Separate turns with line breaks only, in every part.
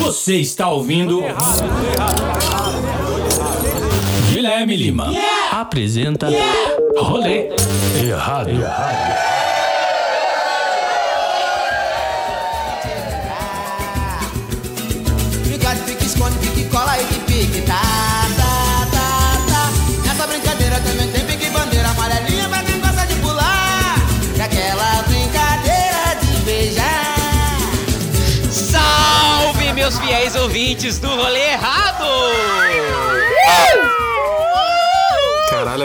Você está ouvindo. Guilherme Lima. Apresenta Rolê Errado.
Fica
fiéis ouvintes do Rolê Errado!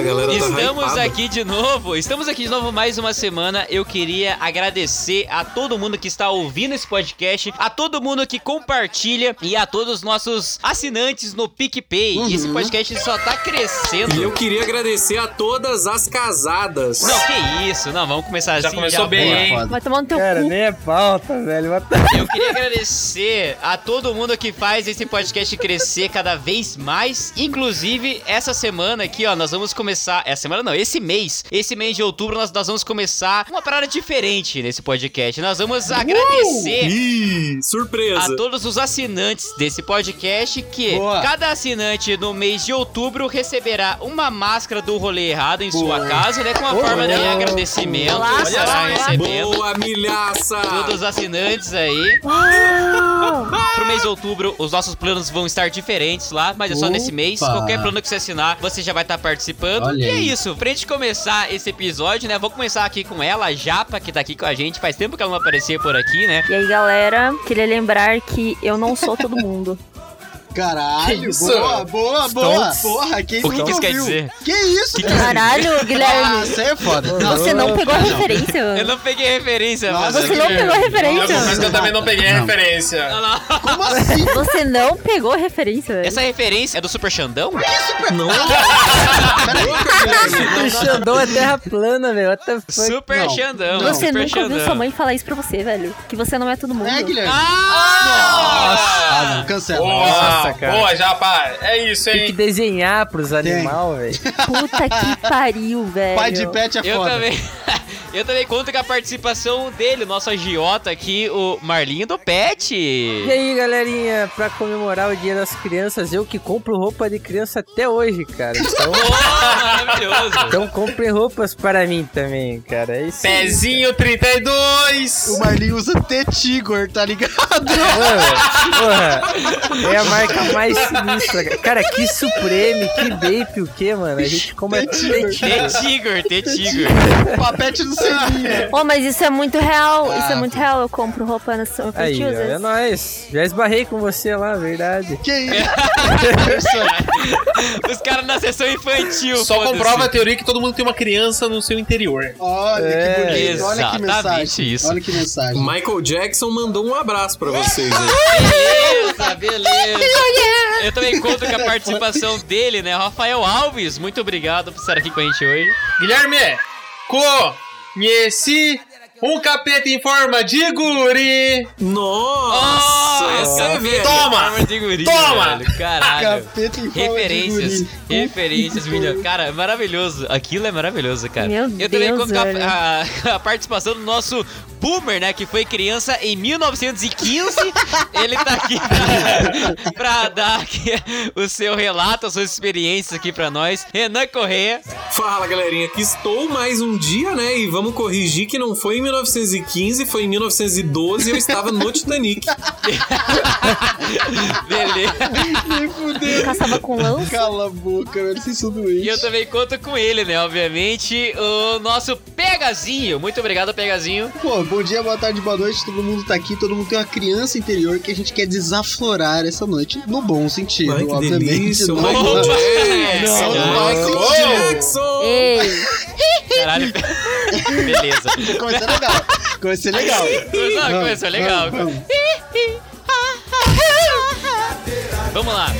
A galera tá
Estamos
hypada.
aqui de novo, estamos aqui de novo mais uma semana. Eu queria agradecer a todo mundo que está ouvindo esse podcast, a todo mundo que compartilha e a todos os nossos assinantes no PicPay. Esse podcast só tá crescendo.
E eu queria agradecer a todas as casadas.
Não, que isso, não, vamos começar
Já
assim.
começou bem, hein?
Vai tomar no teu
Cara,
cu.
nem é pauta, velho.
Eu queria agradecer a todo mundo que faz esse podcast crescer cada vez mais. Inclusive, essa semana aqui, ó, nós vamos começar. Essa semana não, esse mês. Esse mês de outubro, nós, nós vamos começar uma parada diferente nesse podcast. Nós vamos agradecer.
Ih, surpresa.
A todos os assinantes desse podcast, que
Boa.
cada assinante no mês de outubro receberá uma máscara do rolê errado em sua casa, né? Com a forma de agradecimento. Estará
olá.
recebendo.
Boa, milhaça.
Todos os assinantes aí. Pro mês de outubro, os nossos planos vão estar diferentes lá, mas é só nesse mês. Qualquer plano que você assinar, você já vai estar participando.
Olha
e é
aí.
isso. Pra gente começar esse episódio, né? Vou começar aqui com ela, a Japa, que tá aqui com a gente. Faz tempo que ela não aparecia por aqui, né?
E aí, galera, queria lembrar que eu não sou todo mundo.
Caralho,
isso?
boa, boa, boa.
Stonks.
Porra, quem
O que
nunca
que isso quer
ouviu?
dizer?
Que isso, cara?
Caralho,
Ah,
Guilherme.
você é foda. Não,
Você não pegou a referência.
Eu não peguei referência,
Nossa,
mas.
Você não pegou referência.
que eu também não peguei a
Não.
referência.
como assim?
Você não pegou a referência. velho.
Essa referência é do Super Xandão?
Não,
O Xandão é terra plana, velho. What the fuck?
Super
Não.
Xandão.
Você
Super
nunca ouviu
Xandão.
sua mãe falar isso pra você, velho. Que você não é todo mundo.
É, Guilherme.
Ah!
Ah, não, cancela.
Boa,
Nossa, cara.
boa, já, pá. É isso,
Tem que
hein?
desenhar pros animais, velho.
Puta que pariu, velho.
Pai de pet é
Eu
foda.
também. Eu também conto com a participação dele, nosso agiota aqui, o Marlinho do Pet.
E aí, galerinha, pra comemorar o Dia das Crianças, eu que compro roupa de criança até hoje, cara. Então,
Oh, maravilhoso.
então comprem roupas para mim também, cara. É isso. aí.
Pezinho 32.
O Marlinho usa T-Tigor, tá ligado?
Porra, porra, é a marca mais sinistra. cara. Cara, que Supreme, que Vape, o que, mano? A gente como é
T-Tigor, T-Tigor.
Papete do Selinha.
Oh, mas isso é muito real. Isso é muito real. Eu compro roupa na sessão
Aí, ó, é nóis. Já esbarrei com você lá, verdade.
Que isso?
Os caras na sessão infantil.
Só comprova a teoria que todo mundo tem uma criança no seu interior.
Olha
É,
que bonito. Olha que
exatamente
mensagem.
isso.
Olha que mensagem.
Michael Jackson mandou um abraço pra vocês aí.
Beleza, beleza. Eu também conto com a participação dele, né? Rafael Alves, muito obrigado por estar aqui com a gente hoje.
Guilherme, conheci um capeta em forma de guri.
Nossa, essa é.
Toma!
Forma de guri,
Toma!
velho, Caralho.
Capeta em forma
Referências,
de guri.
referências, menino. Cara, é maravilhoso. Aquilo é maravilhoso, cara.
Meu
Eu também
Deus,
conto com a, a- a participação do nosso Boomer, né? Que foi criança em 1915. Ele tá aqui pra, pra dar aqui o seu relato, as suas experiências aqui pra nós. Renan Corrêa.
Fala, galerinha, que estou mais um dia, né? E vamos corrigir que não foi em 1915, foi em 1912 e eu estava no Titanic.
Beleza.
Me fudeu.
Caçava com lança.
Cala a boca, velho. Vocês são
E
doentes.
eu também conto com ele, né? Obviamente, o nosso Pegazinho. Muito obrigado, Pegazinho.
Pô, bom dia, boa tarde, boa noite. Todo mundo tá aqui, todo mundo tem uma criança interior que a gente quer desaflorar essa noite. No bom sentido,
Ai,
obviamente.
delícia, o
Não-
Michael
Opa!
Jackson.
Não,
Michael Jackson.
Ei,
Caralho. Beleza.
Começou legal. Começou legal.
Não, começou legal.
vamos, vamos.
Vamos lá.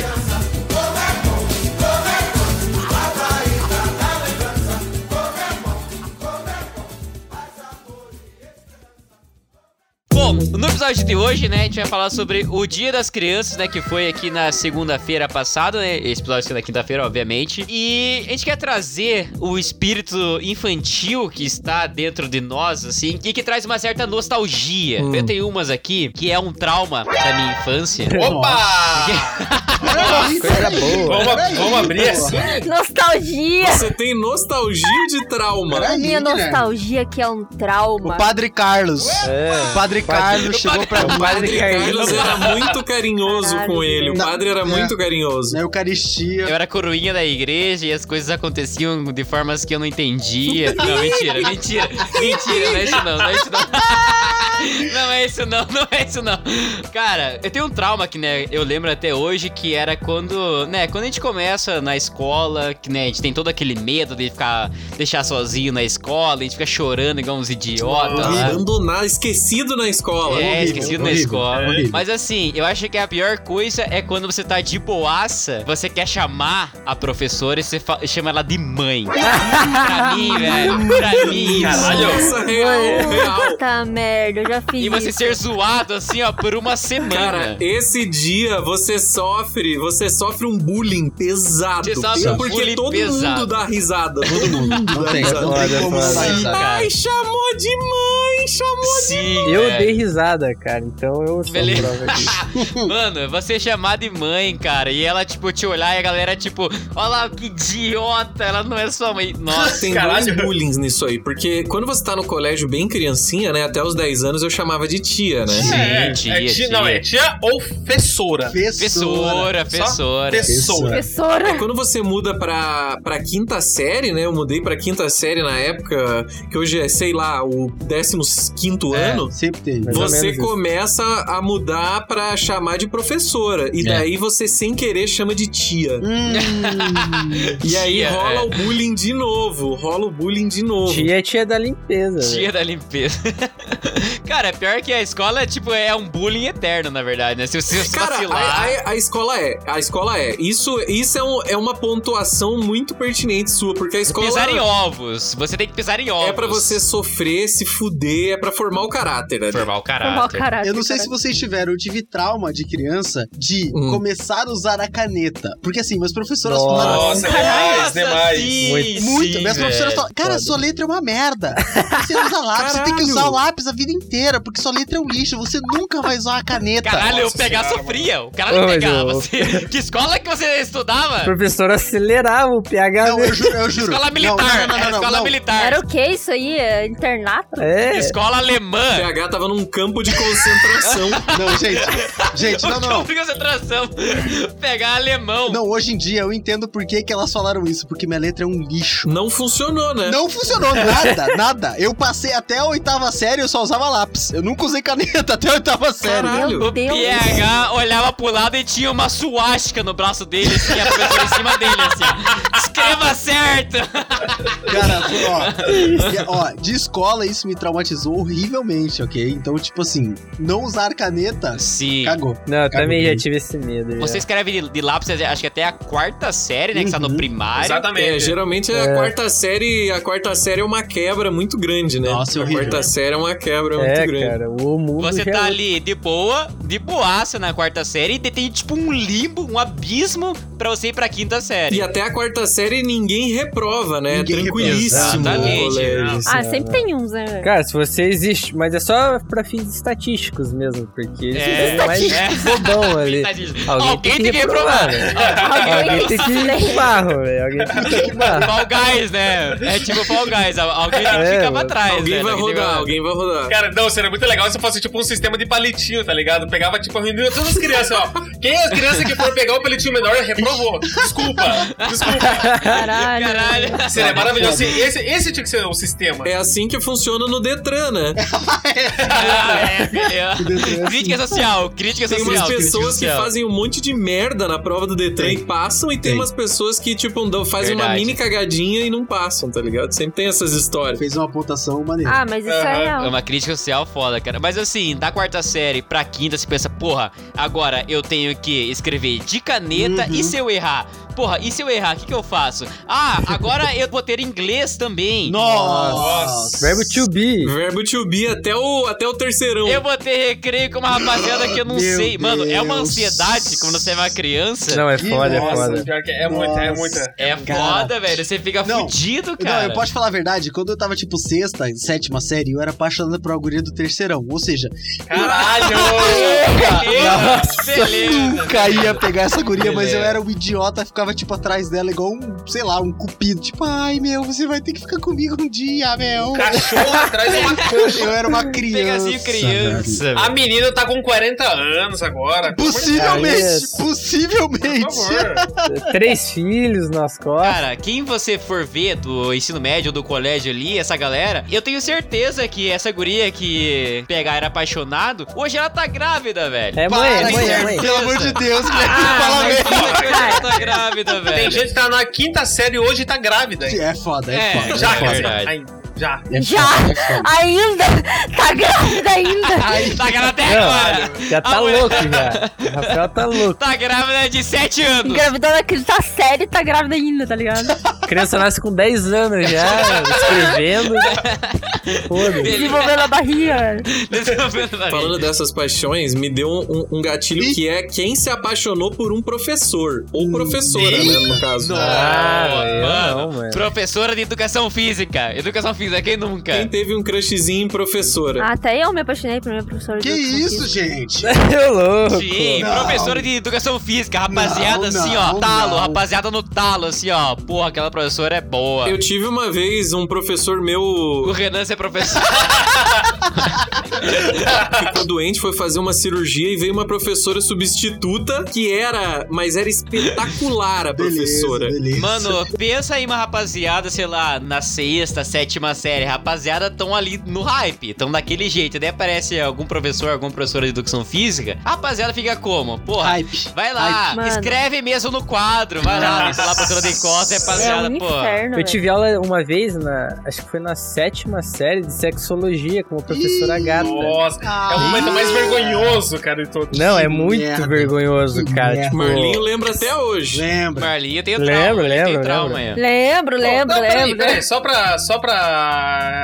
Bom, no episódio de hoje, né, a gente vai falar sobre o Dia das Crianças, né, que foi aqui na segunda-feira passada, né, esse episódio foi na quinta-feira, obviamente, e a gente quer trazer o espírito infantil que está dentro de nós, assim, e que traz uma certa nostalgia. Eu tenho umas aqui que é um trauma da minha infância.
Opa!
Coisa boa.
Vamos, vamos abrir assim.
Nostalgia!
Você tem nostalgia de trauma.
A minha
Guilherme.
nostalgia que é um trauma.
O Padre Carlos.
É.
O Padre Carlos chegou pra
O
mim.
padre
Carlos
Carlos.
era muito carinhoso
Caralho,
com ele. O padre era
é.
muito carinhoso.
Na Eucaristia.
Eu era coroinha da igreja e as coisas aconteciam de formas que eu não entendia. Não, mentira, mentira. Mentira, não é isso não, não é isso não. Não é isso não, não é isso não. Cara, eu tenho um trauma que, né, eu lembro até hoje que era quando, né, quando a gente começa na escola, que, né, a gente tem todo aquele medo de ficar, deixar sozinho na escola, a gente fica chorando igual uns idiotas lá.
Abandonado, esquecido na escola.
É,
horrível,
esquecido na
horrível,
escola.
horrível.
Mas assim, eu acho que a pior coisa é quando você tá de boaça, você quer chamar a professora e você chama ela de mãe. pra mim, velho. Pra mim.
Caralho.
Nossa, real, real.
Puta merda, eu já fiz
E você
isso.
ser zoado assim, ó, por uma semana.
Cara, esse dia você sofre, você sofre um bullying pesado.
Você sofre um
porque
bullying
todo
pesado.
mundo dá risada. Todo mundo
Não
dá
tem,
risada.
não tem como não
cara.
Ai, chamou de mãe, chamou
Sim,
Eu
velho.
dei risada, cara, então eu sou
Beleza.
prova disso.
Mano, você chamar de mãe, cara, e ela, tipo, te olhar e a galera, tipo, olha lá que idiota, ela não é sua mãe. Nossa,
Tem
Caralho.
dois bullying nisso aí, porque quando você tá no colégio bem criancinha, né, até os 10 anos eu chamava de tia, né?
Sim,
É,
tia,
é tia, Não,
tia.
é tia ou fessora.
Professora,
Só
professora.
Fessora.
Professora.
Quando você muda pra, pra quinta série, né? Eu mudei pra quinta série na época, que hoje é, sei lá, o 15
É.
ano. Você
menos isso.
começa a mudar pra chamar de professora. E
É.
daí você, sem querer, chama de tia.
Hum,
E aí
Tia,
rola
é.
o bullying de novo. Rola o bullying de novo.
Tia é tia da limpeza.
Tia da limpeza. Cara, é pior que a escola, tipo, é um bullying eterno, na verdade, né? Se você
Cara,
vacilar...
a, a- a escola é. A escola é. Isso, isso é, um- é uma pontuação muito pertinente sua, porque a escola.
Pisar em ovos. Você tem que pisar em ovos.
É pra você sofrer, se fuder, é pra formar o caráter. ali.
Formar o
Foi mau
caráter.
caráter.
Eu não sei se vocês tiveram, eu tive trauma de criança de
Hum.
começar a usar a caneta. Porque assim, meus professoras
Nossa.
falaram.
Nossa, demais, demais.
sim,
Muito.
Muito,
sim,
minhas professoras falam, cara, sua letra é uma merda. Você usa lápis, você tem que usar o lápis a vida inteira, porque sua letra é um lixo, você nunca vai usar a caneta.
Caralho, eu
Nossa
pegar
senhora,
sofria. O cara não pegava.
eu-
Você... Que escola que você
O
estudava?
professor acelerava o PH
Não, eu juro, eu juro.
Escola
Não,
militar.
não, não, não,
Era
não,
escola
não.
militar.
Era o que isso aí? É internato?
É.
Escola alemã.
O PH tava num campo de concentração.
Não, gente, gente, não, não.
campo de concentração. Pegar alemão.
Não, hoje em dia eu entendo por que, que elas falaram isso, porque minha letra é um lixo.
Não funcionou, né?
Não funcionou nada, nada. Eu passei até a oitava série, eu só usava lápis. Eu nunca usei caneta até a oitava série.
Caralho.
Meu
O
Deus.
PH olhava pro lado e tinha uma suástica no braço dele, assim, a professora em cima dele, assim. Escreva certo!
Cara, ó, ó, de escola isso me traumatizou horrivelmente, ok? Então, tipo assim, não usar caneta,
Sim.
cagou.
Não, eu
Cagou
também já tive esse medo. já.
Você escreve de, de lápis, acho que até a quarta série, né? Que tá no
Uhum.
primário.
Exatamente.
É, geralmente a quarta série, a quarta série é uma quebra muito grande, né?
Nossa, é
a
horrível.
quarta série é uma quebra muito
É,
grande.
cara, o mundo
Você tá ali de boa, de boaça na quarta série e tem tipo um limbo, um abismo pra você ir pra quinta série.
E até a quarta série ninguém reprova, né?
Ninguém
Tranquilíssimo
reprova. Exatamente.
Ah, sempre tem uns, né?
Cara, se você existe, mas é só pra fins estatísticos mesmo, porque eles
É,
são mais
é.
bobão ali. Alguém,
Alguém
tem que reprovar. Alguém tem que ir pro barro, velho. Alguém tem que ir pro barro.
Fall Guys, né? É tipo Fall Guys. al- Alguém tem que
É,
ficar pra trás,
Alguém
né?
vai rodar, alguém vai rodar.
Cara, não, seria muito legal se fosse tipo um sistema de palitinho, tá ligado? Pegava, tipo, reuniu todas as crianças, ó. Quem é as crianças que for pegar o palitinho menor reprovou. Desculpa, desculpa.
Caralho.
Caralho.
Seria maravilhoso. Esse, esse, esse tinha que ser o sistema.
É assim que funciona no Detran, né?
Ah, é, é. Crítica social, crítica
Tem
social.
umas
crítica
pessoas que fazem um monte de merda na prova do Detran
Tem.
e passam, e tem,
Tem.
umas pessoas que, tipo, fazem uma
Verdade.
mini cagadinha e não passam, tá ligado? Sempre tem essas histórias.
Fez uma pontuação maneira.
Ah, mas isso é
Aham.
É
real.
uma crítica social foda, cara. Mas assim, da quarta série pra quinta, você pensa, porra, agora eu tenho que escrever de caneta
Uhum.
e se eu errar, Porra, e se eu errar, o que, que eu faço? Ah, agora eu vou ter inglês também.
Nossa.
Verbo to be.
Verbo to be até o, até o terceirão.
Eu vou ter recreio com uma rapaziada que eu não
Meu
sei. Mano, é uma
Deus.
ansiedade quando você é uma criança.
Não, é foda, é
Nossa,
foda.
pior que é muita, é
Nossa.
muita.
É
Cara.
foda, velho. Você fica
Não.
fudido, cara.
Não, eu posso falar a verdade, quando eu tava, tipo, sexta, sétima série, eu era apaixonado por guria do terceirão. Ou seja,
Caralho!
Beleza, beleza.
nunca ia pegar essa guria, mas eu era um idiota, ficava, tipo, atrás dela, igual um, sei lá, um cupido. Tipo, ai, meu, você vai ter que ficar comigo um dia, meu.
Cachorro atrás de uma coxa.
Eu era uma criança.
Pegazinho criança.
A menina tá com 40 anos agora.
Possivelmente,
é-
possivelmente.
Por favor.
Três filhos nas costas.
Cara, quem você for ver do ensino médio ou do colégio ali, essa galera, eu tenho certeza que essa guria que pegar era apaixonado, hoje ela tá grávida, velho.
É mãe, é
Para,
mãe, é mãe.
pelo amor de Deus,
Ah,
fala mesmo.
fala que ela tá grávida, velho.
Tem gente que tá na quinta série hoje e tá grávida. hein?
É foda, é,
É,
foda.
Já,
é
dizer,
verdade.
Já.
Já!
foda, foda.
Ainda! Tá grávida ainda!
Tá grávida até
Não,
agora.
já tá
A mulher
louco já. O Rafael tá louco.
Tá grávida de 7 anos.
Engravidando a quinta série tá grávida ainda, tá ligado?
A criança nasce com 10 anos já, escrevendo. Foda-se.
Desenvolvendo a barriga.
Desenvolvendo na
Falando
vida.
dessas paixões, me deu um, um gatilho
Ih.
que é quem se apaixonou por um professor. Ou professora, né, no caso.
Ah, eu
Mano,
não, mano.
Professora de educação física. Educação física, quem nunca?
Quem teve um crushzinho em professora?
Até eu me apaixonei por minha professora de
Que
educação
isso,
física.
gente?
Eu louco.
Sim,
Não.
professora de educação física, rapaziada
Não,
assim,
não,
ó, talo,
não.
rapaziada no talo, assim, ó. Porra, aquela professora é boa.
Eu tive uma vez um professor meu
O Renan ser professor.
ficou doente, foi fazer uma cirurgia e veio uma professora substituta que era, mas era espetacular a professora.
Beleza, beleza.
Mano, pensa aí uma rapaziada, sei lá, na sexta, sétima série. Rapaziada tão ali no hype, tão daquele jeito. Daí aparece algum professor, alguma professora de educação física. A rapaziada fica como? Porra,
Hype.
vai lá,
Mano.
escreve mesmo no quadro. Vai lá, deixa lá a professora de costa,
É
rapaziada,
um
pô.
inferno,
Eu
velho.
tive aula uma vez, na, acho que foi na sétima série de sexologia com a professora gata.
Nossa, é o momento mais vergonhoso, cara, de todos.
Não, é muito
merda.
vergonhoso, cara.
merda.
Tipo,
Marlinho lembra até hoje.
Lembra?
Marlinha tem
Lembro,
trauma,
lembro,
trauma
lembro.
Lembro, lembro,
não, peraí,
lembro.
peraí, só pra, só pra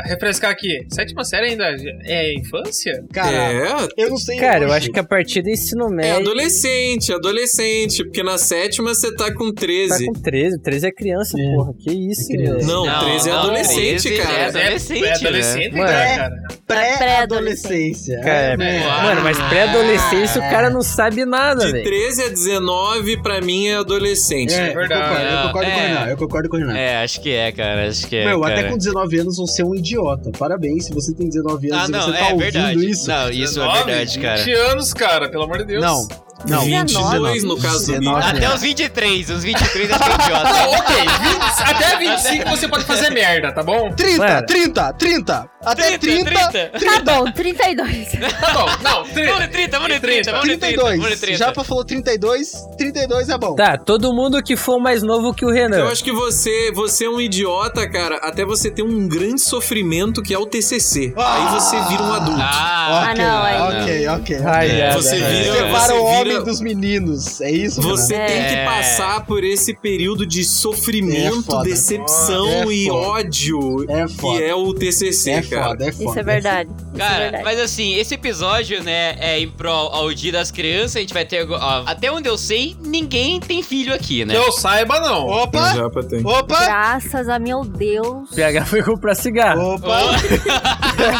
refrescar aqui. Sétima série ainda é infância?
Cara,
É,
eu não sei.
cara, eu
hoje.
acho que a partir do ensino
é
médio.
adolescente, adolescente, porque na sétima você tá com
Tá
13.
com 13, 13 é criança,
É.
porra. Que isso,
É criança.
Não,
Não,
13 é
não,
adolescente,
13
cara.
é adolescente,
é adolescente,
né?
né,
Mano.
cara?
Pré-adolescência.
Cara,
É,
é-
Ah.
mano, mas pré-adolescência o cara não sabe nada,
De
velho.
13 a 19, pra mim, é adolescente.
É,
verdade.
Eu concordo, eu concordo com o
É.
Renan. Eu concordo com o Renan.
É, acho que é, cara. Acho que é.
Meu,
cara.
até com 19 anos você é um idiota. Parabéns, se você tem 19 anos
Ah,
e
não,
você tá
é
ouvindo
verdade.
isso.
Não, isso é
19,
verdade, cara.
20 anos, cara, pelo amor de Deus.
Não, não.
22 no caso do
19
Até
anos.
os 23, os 23 acho que é idiota.
Não, ok, 20 até 25 você pode fazer merda, tá bom?
30,
Mano.
30, 30. Até 30,
30.
Tá bom, 32.
Tá bom, não, 30.
Vamos de 30, vamos de 30, vamos de 30. Vamos de
32.
30.
Japa falou 32, 32 é bom.
Tá, todo mundo que for mais novo que o Renan.
Eu acho que você, você é um idiota, cara, até você ter um grande sofrimento que é o TCC. Aí você vira um adulto.
Ah,
ok,
não, aí
ok, ok.
Ai,
ok.
ai,
Você
ai.
vira-
o
você
homem dos meninos. É isso,
Você
Renan?
tem que
É.
passar por esse período de
É
sofrimento,
foda.
decepção
É
e ódio
É
que é o TCC,
É
cara.
foda, é foda.
Isso é verdade. É
Cara,
verdade.
mas assim, esse episódio, né, é em prol ao dia das crianças, a gente vai ter. ó, até onde eu sei, ninguém tem filho aqui, né?
Que eu saiba, não.
Opa! Opa!
Graças a meu Deus.
O PH foi comprar cigarro.
Opa!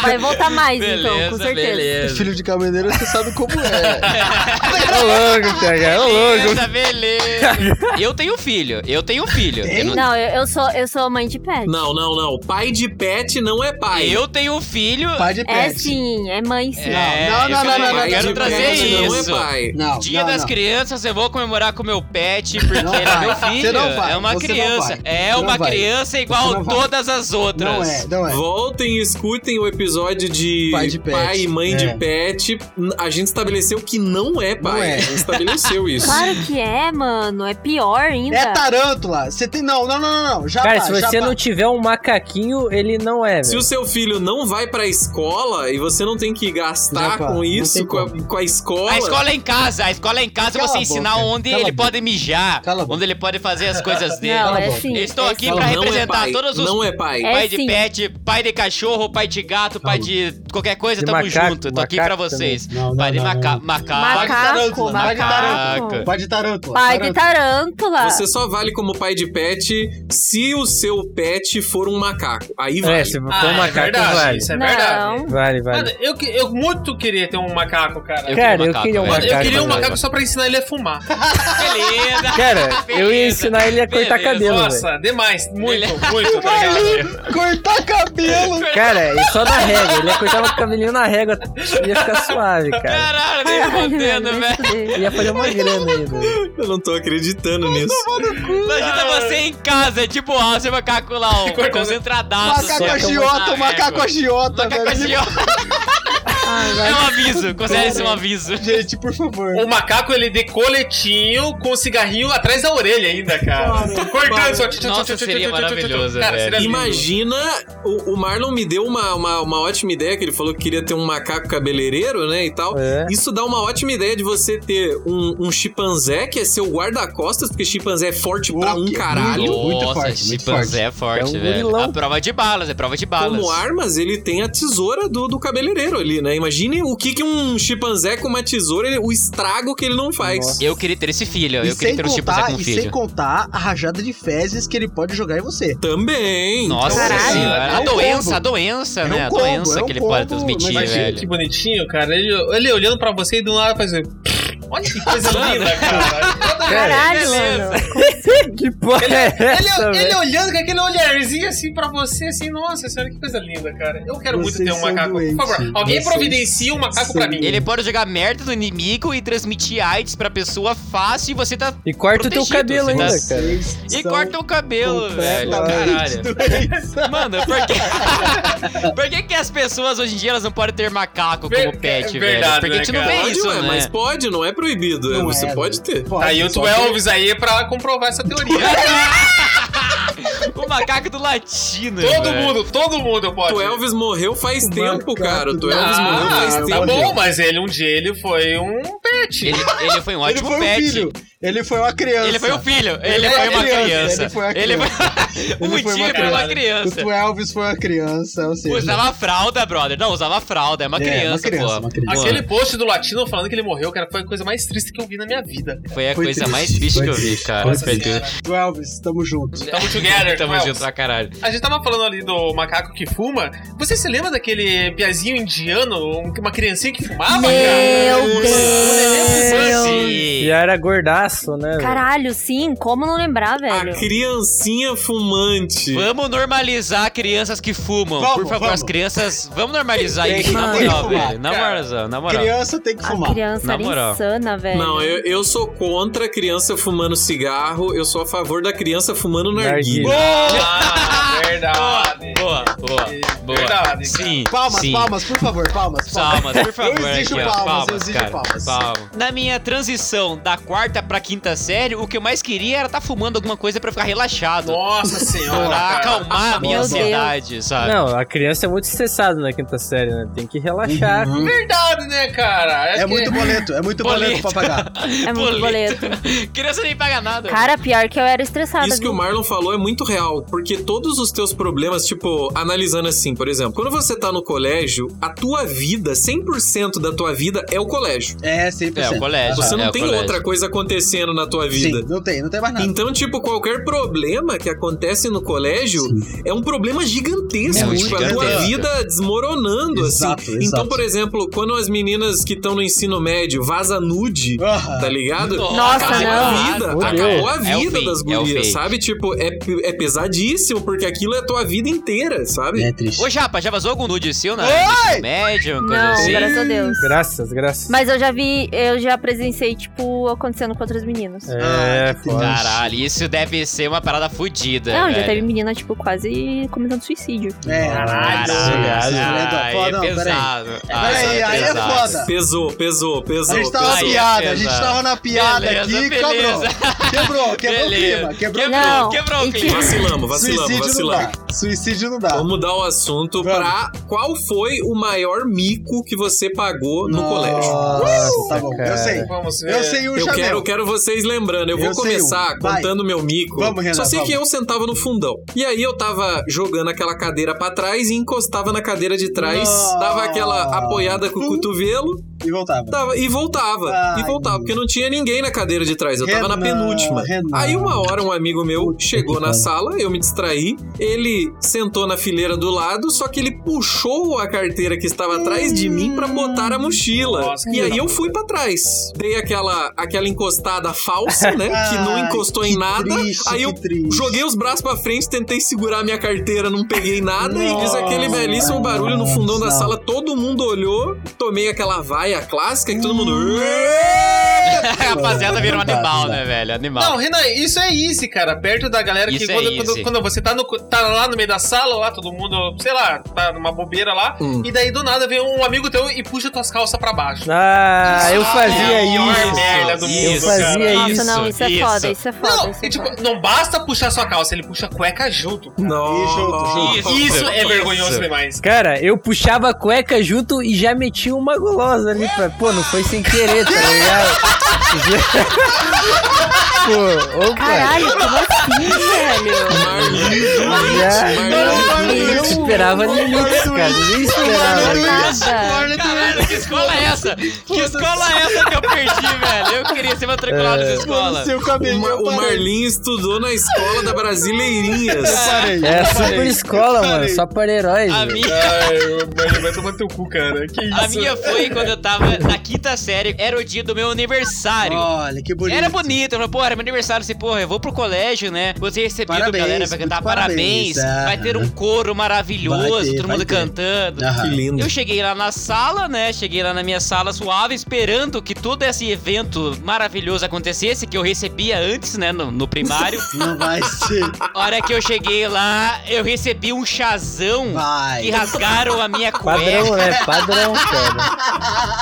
Vai voltar mais, então,
beleza,
com certeza.
beleza.
Filho de caminhoneiro, você sabe como é.
Louco, PH, ô louco.
Beleza, beleza. Eu tenho filho, eu tenho filho. Eu, não-
Não, eu, eu sou, eu sou mãe de pet.
Não, não, não. Pai de pet não é pai.
eu tenho filho.
Pai de
É
pet.
sim, é mãe sim.
É,
Não, não,
quero-
não, não,
eu
não,
quero
não,
trazer
pet não é
isso.
pai.
Não,
Dia
não,
das
não.
crianças, eu vou comemorar com meu pet, porque
Não
ele é meu filho.
Você não vai,
É uma
você não
criança.
vai.
É uma
vai.
criança igual todas as outras.
Não é, não é.
Voltem e escutem o episódio de
Pai de pet.
pai e mãe
É.
de pet, a gente estabeleceu que não é pai.
Não é.
Gente estabeleceu isso.
Claro que é, mano. É pior ainda.
É tarântula. Você tem. Não, não, não, não. Já
Cara,
tá,
se você
tá.
não tiver um macaquinho, ele não é,
Se
velho.
o seu filho não vai pra escola e você não tem que gastar
Já, pá,
com isso, com a, com a escola.
A escola é em casa, a escola é em casa
Cala
você ensinar
boca,
onde
cala
ele
boca.
pode mijar,
Cala a boca.
onde ele pode fazer as coisas dele.
Não, é sim.
Eu estou
é
aqui
sim.
pra
é
representar
pai.
todos os
Não é pai.
É
pai de
sim.
pet, pai de cachorro, pai de gato, pai de qualquer coisa,
De
tamo
macaco,
junto. Tô aqui pra
macaco
vocês.
Não,
pai de
não, não,
maca
não.
Macaco.
Macaco,
Pai de tarântula. Pai de tarântula.
Pai de tarântula.
Você só vale como pai de pet se o seu pet for um macaco. Aí vai.
É, se for
Ah,
um
é
macaco,
verdade,
vale.
isso é
Não.
verdade.
Vale, vale.
Mano, eu, eu muito queria ter um macaco, cara.
Eu
Cara,
queria um
eu
macaco,
queria um
eu
macaco,
queria um macaco só pra ensinar ele a fumar.
Beleza.
Cara, eu ia
Beleza.
ensinar ele a cortar
Beleza.
cabelo, velho.
Nossa, demais. Muito,
Ele-
muito, tá?
Cortar cabelo.
Cara, e só na régua. Ele ia cortar o cabelinho na régua ia ficar suave, cara.
Caralho, nem fodendo, velho.
Fuder.
Ia fazer uma grana aí, velho.
Eu não tô acreditando nisso.
Imagina você em casa, tipo, ó, seu macaco lá, ó, concentradaço.
Macaco agiota, macaco agiota,
Macaco agiota.
Ai, vai
É um aviso, considere isso um aviso.
Gente, por favor.
O macaco, ele de coletinho com cigarrinho atrás da orelha ainda, cara. Cortando só.
Nossa, seria maravilhoso,
Cara, seria.
Imagina, o, o Marlon me deu uma, uma, uma ótima ideia, que ele falou que queria ter um macaco cabeleireiro, né, e tal.
É.
Isso dá uma ótima ideia de você ter um, um chimpanzé, que é seu guarda-costas, porque chimpanzé é forte pra
Oh,
um
que-
caralho.
muito- muito
Nossa,
forte, muito
chimpanzé é forte,
É um
velho.
gorilão.
A prova de balas, é prova de balas.
Como armas, ele tem a tesoura do, do cabeleireiro ali, né? Imagine o que, que um chimpanzé com uma tesoura, ele- o estrago que ele não faz.
Nossa.
Eu queria ter esse filho,
E
eu queria ter um chimpanzé com
e sem
filho.
contar a rajada de fezes que ele pode jogar em você.
Também.
Nossa
Caralho.
senhora,
É
a
um
doença,
combo.
a doença,
É
né?
um
a
combo,
doença
é um
que ele pode
combo,
transmitir,
mas,
Imagina
velho.
que bonitinho, cara. Ele, ele olhando pra você e do nada fazendo. Olha que coisa linda, cara.
Caralho, mano.
Que porra
Ele,
é
ele,
essa,
ele
velho?
olhando com aquele olharzinho assim pra você, assim, nossa senhora, que coisa linda, cara. Eu quero muito
Vocês
ter um macaco.
doentes.
Por favor, alguém
Vocês
providencia um macaco pra mim.
Ele pode jogar merda no inimigo e transmitir AIDS pra pessoa fácil e você tá.
E corta o teu cabelo
tá-
ainda, cara.
Vocês
E corta o cabelo, velho. Caralho. Mano, por que. por que, que as pessoas hoje em dia elas não podem ter macaco
Ver-
como pet,
é
velho?
verdade,
Porque a gente
né,
não
cara?
vê
Pode,
isso,
ué,
né?
mas pode, não é proibido.
Não
você
é,
pode ter.
Pode,
Aí o Elvis aí pra comprovar essa teoria.
o macaco do latino.
todo
velho.
mundo, todo mundo pode.
O Elvis morreu faz
O
tempo, cara. O
do-
Elvis
Ah,
morreu faz
tá
tempo.
bom, mas ele um dia ele foi um pet.
Ele, ele foi um
Ele
ótimo
foi um
pet.
filho. Ele foi uma criança.
Ele foi o filho, ele,
Ele
foi
foi
uma
criança,
criança.
ele foi a
Ele foi... o
Ele foi uma
uma
O
criança.
Tu Elvis foi uma criança, ou seja...
Usava fralda, brother. Não, usava fralda. É uma
É, uma
criança,
criança,
pô.
uma criança.
Aquele post do Latino falando que ele morreu, cara, foi a coisa mais triste que eu vi na minha vida.
Foi a
Foi
coisa
triste,
mais triste
foi
que eu vi, cara.
Tu Elvis, tamo junto.
Tamo together.
Tamo
Well,
junto pra caralho.
A gente tava falando ali do macaco que fuma. Você se lembra daquele piazinho indiano, um- uma criancinha que fumava,
Meu
cara?
Deus.
E era gordaço, né? velho?
Caralho, sim. Como não lembrar,
A
velho?
criancinha fumante.
Vamos normalizar crianças que fumam.
Vamos,
Por favor,
vamos.
as crianças. Vamos normalizar isso, na moral,
fumar,
velho. Na moral, na moral.
Criança tem que
A
fumar.
criança
Na moral.
insana, velho.
Não, eu, eu sou contra a criança fumando cigarro, eu sou a favor da criança fumando narguilha.
Ah, verdade.
Boa, boa, boa.
Verdade,
Sim.
Palmas,
sim.
palmas, por favor, palmas.
Palmas, por favor.
Eu exijo
aqui, ó.
palmas, eu exijo
cara.
palmas.
Palmas. Na minha transição da quarta pra quinta série, o que eu mais queria era estar fumando alguma coisa pra ficar relaxado.
Nossa senhora.
Pra acalmar a minha ansiedade, sabe?
Não, a criança é muito estressada na quinta série, né? Tem que relaxar.
Uhum.
Verdade, né, cara?
É
que-
muito boleto, é muito boleto,
Boleto.
pra pagar.
É muito boleto.
Criança nem paga nada.
Cara, pior que eu era estressada.
Isso que
viu?
o Marlon falou é muito real, porque todos os teus problemas, tipo, analisando assim, por exemplo, quando você tá no colégio, a tua vida, 100% da tua vida é o colégio.
É, 100%.
É, o colégio.
Você
É,
não
o
tem
colégio.
outra coisa acontecendo na tua vida.
Sim, não tem, não tem mais nada.
Então, tipo, qualquer problema que acontece no colégio é um problema gigantesco.
É muito
tipo, a tua vida desmoronando,
Exato,
assim.
exato.
Então, por exemplo, quando as meninas que estão no ensino médio vaza nude,
Ah,
tá ligado?
Nossa,
acabou
não.
a vida.
Fudeu.
Acabou a
É
vida
fim,
das
é o
gurias,
fim.
sabe? Tipo, é, é pesadíssimo, porque aquilo é a tua vida inteira, sabe?
É triste.
Ô, Japa, já vazou algum nude seu na ensino médio? Coisa
Não,
assim?
graças a Deus.
Graças, graças.
Mas eu já vi, eu já presenciei, tipo, acontecendo com outras meninas.
É,
que
foda.
Caralho, isso deve ser uma parada fodida.
Não, já
velho.
teve menina, tipo, quase cometendo suicídio.
É,
Caralho, é pesado. Ah,
Peraí, aí é foda.
Pesou, pesou, pesou.
A gente tava na
é
piada, a gente tava na piada
Beleza,
aqui
beleza.
quebrou. Quebrou, quebrou o clima. Quebrou o
Quebrou,
Não,
quebrou o clima.
Vacilamos, vacilamos,
Suicídio não
vacilamos.
dá. Suicídio não dá.
Vamos mudar o assunto
Vamos.
pra qual foi o maior mico que você pagou no colégio.
Nossa, tá bom.
cara.
Eu sei.
Vamos ver.
Eu sei um
Eu
chameu.
quero, quero vocês lembrando. Eu vou
Eu
começar
um.
Contando meu mico.
Vamos, Renan,
Só sei que eu
vamos.
sentava no fundão. E aí eu tava jogando aquela cadeira pra trás e encostava na cadeira de trás,
Nossa.
dava aquela apoiada com o cotovelo
E voltava.
dava, e voltava.
Ai.
E voltava, porque não tinha ninguém na cadeira de trás. Eu tava na
Renan,
penúltima.
Renan.
Aí uma hora um amigo meu
Puta
chegou na
pariu.
sala, eu me distraí. Ele sentou na fileira do lado, só que ele puxou a carteira que estava atrás de mim pra botar a mochila.
Nossa,
e aí eu fui pra trás. Dei aquela, aquela encostada falsa, né? que não
Ai,
encostou
que
em nada.
triste,
aí eu
triste.
joguei os braços pra frente, tentei segurar minha carteira, não peguei nada. e fiz
Nossa,
aquele belíssimo barulho no fundão da
não.
sala. Todo mundo olhou. Tomei aquela vaia clássica que todo mundo.
A rapaziada vira um animal, né, velho? Animal.
Não, Renan, isso é easy, cara. Perto da galera que
Isso é
quando, quando, quando você tá, no, tá lá no meio da sala, lá, todo mundo, sei lá, tá numa bobeira lá,
Hum.
e daí do nada vem um amigo teu e puxa tuas calças pra baixo.
Ah, eu fazia
é a pior
isso.
merda do
Isso,
mundo,
fazia
cara.
isso.
Nossa, não, isso é
isso.
foda, isso é foda.
Não,
isso é
e, tipo,
foda.
não basta puxar sua calça, ele puxa a cueca junto.
Não.
Isso.
Isso é
Isso.
vergonhoso demais.
Cara, eu puxava a cueca junto e já metia uma gulosa ali pra. Pô, não foi sem querer, tá ligado? Pô, opa.
Caralho, como assim, velho?
Marlins,
Já esperava limites, cara. Nem esperava.
Nada.
Caralho, que escola é essa? Que escola é essa que eu perdi, velho? Eu queria ser matriculado nessa escola.
Seu
O,
cabelo.
Ma- o Marlin estudou na escola da Brasileirinhas.
Parei.
É super escola, mano. Só para heróis.
A minha,
Ai, vai, vai tomar teu cu, cara. Que isso?
a minha foi quando eu tava na quinta série, era o dia do meu aniversário.
Olha, que bonito.
Era bonito, eu falei, porra, era meu aniversário, assim, porra, eu vou pro colégio, né? Vou ser recebido,
Parabéns,
galera, vai cantar parabéns.
parabéns,
Vai
ah.
ter um coro maravilhoso,
Vai ter,
todo
vai
mundo
ter.
cantando.
Aham.
Que lindo.
Eu cheguei lá na sala, né? Cheguei lá na minha sala suave, esperando que todo esse evento maravilhoso acontecesse, que eu recebia antes, né? No, no primário.
Não vai ser.
Hora que eu cheguei lá, eu recebi um chazão
Vai.
que rasgaram a minha
Padrão,
cueca.
né? Padrão, cara.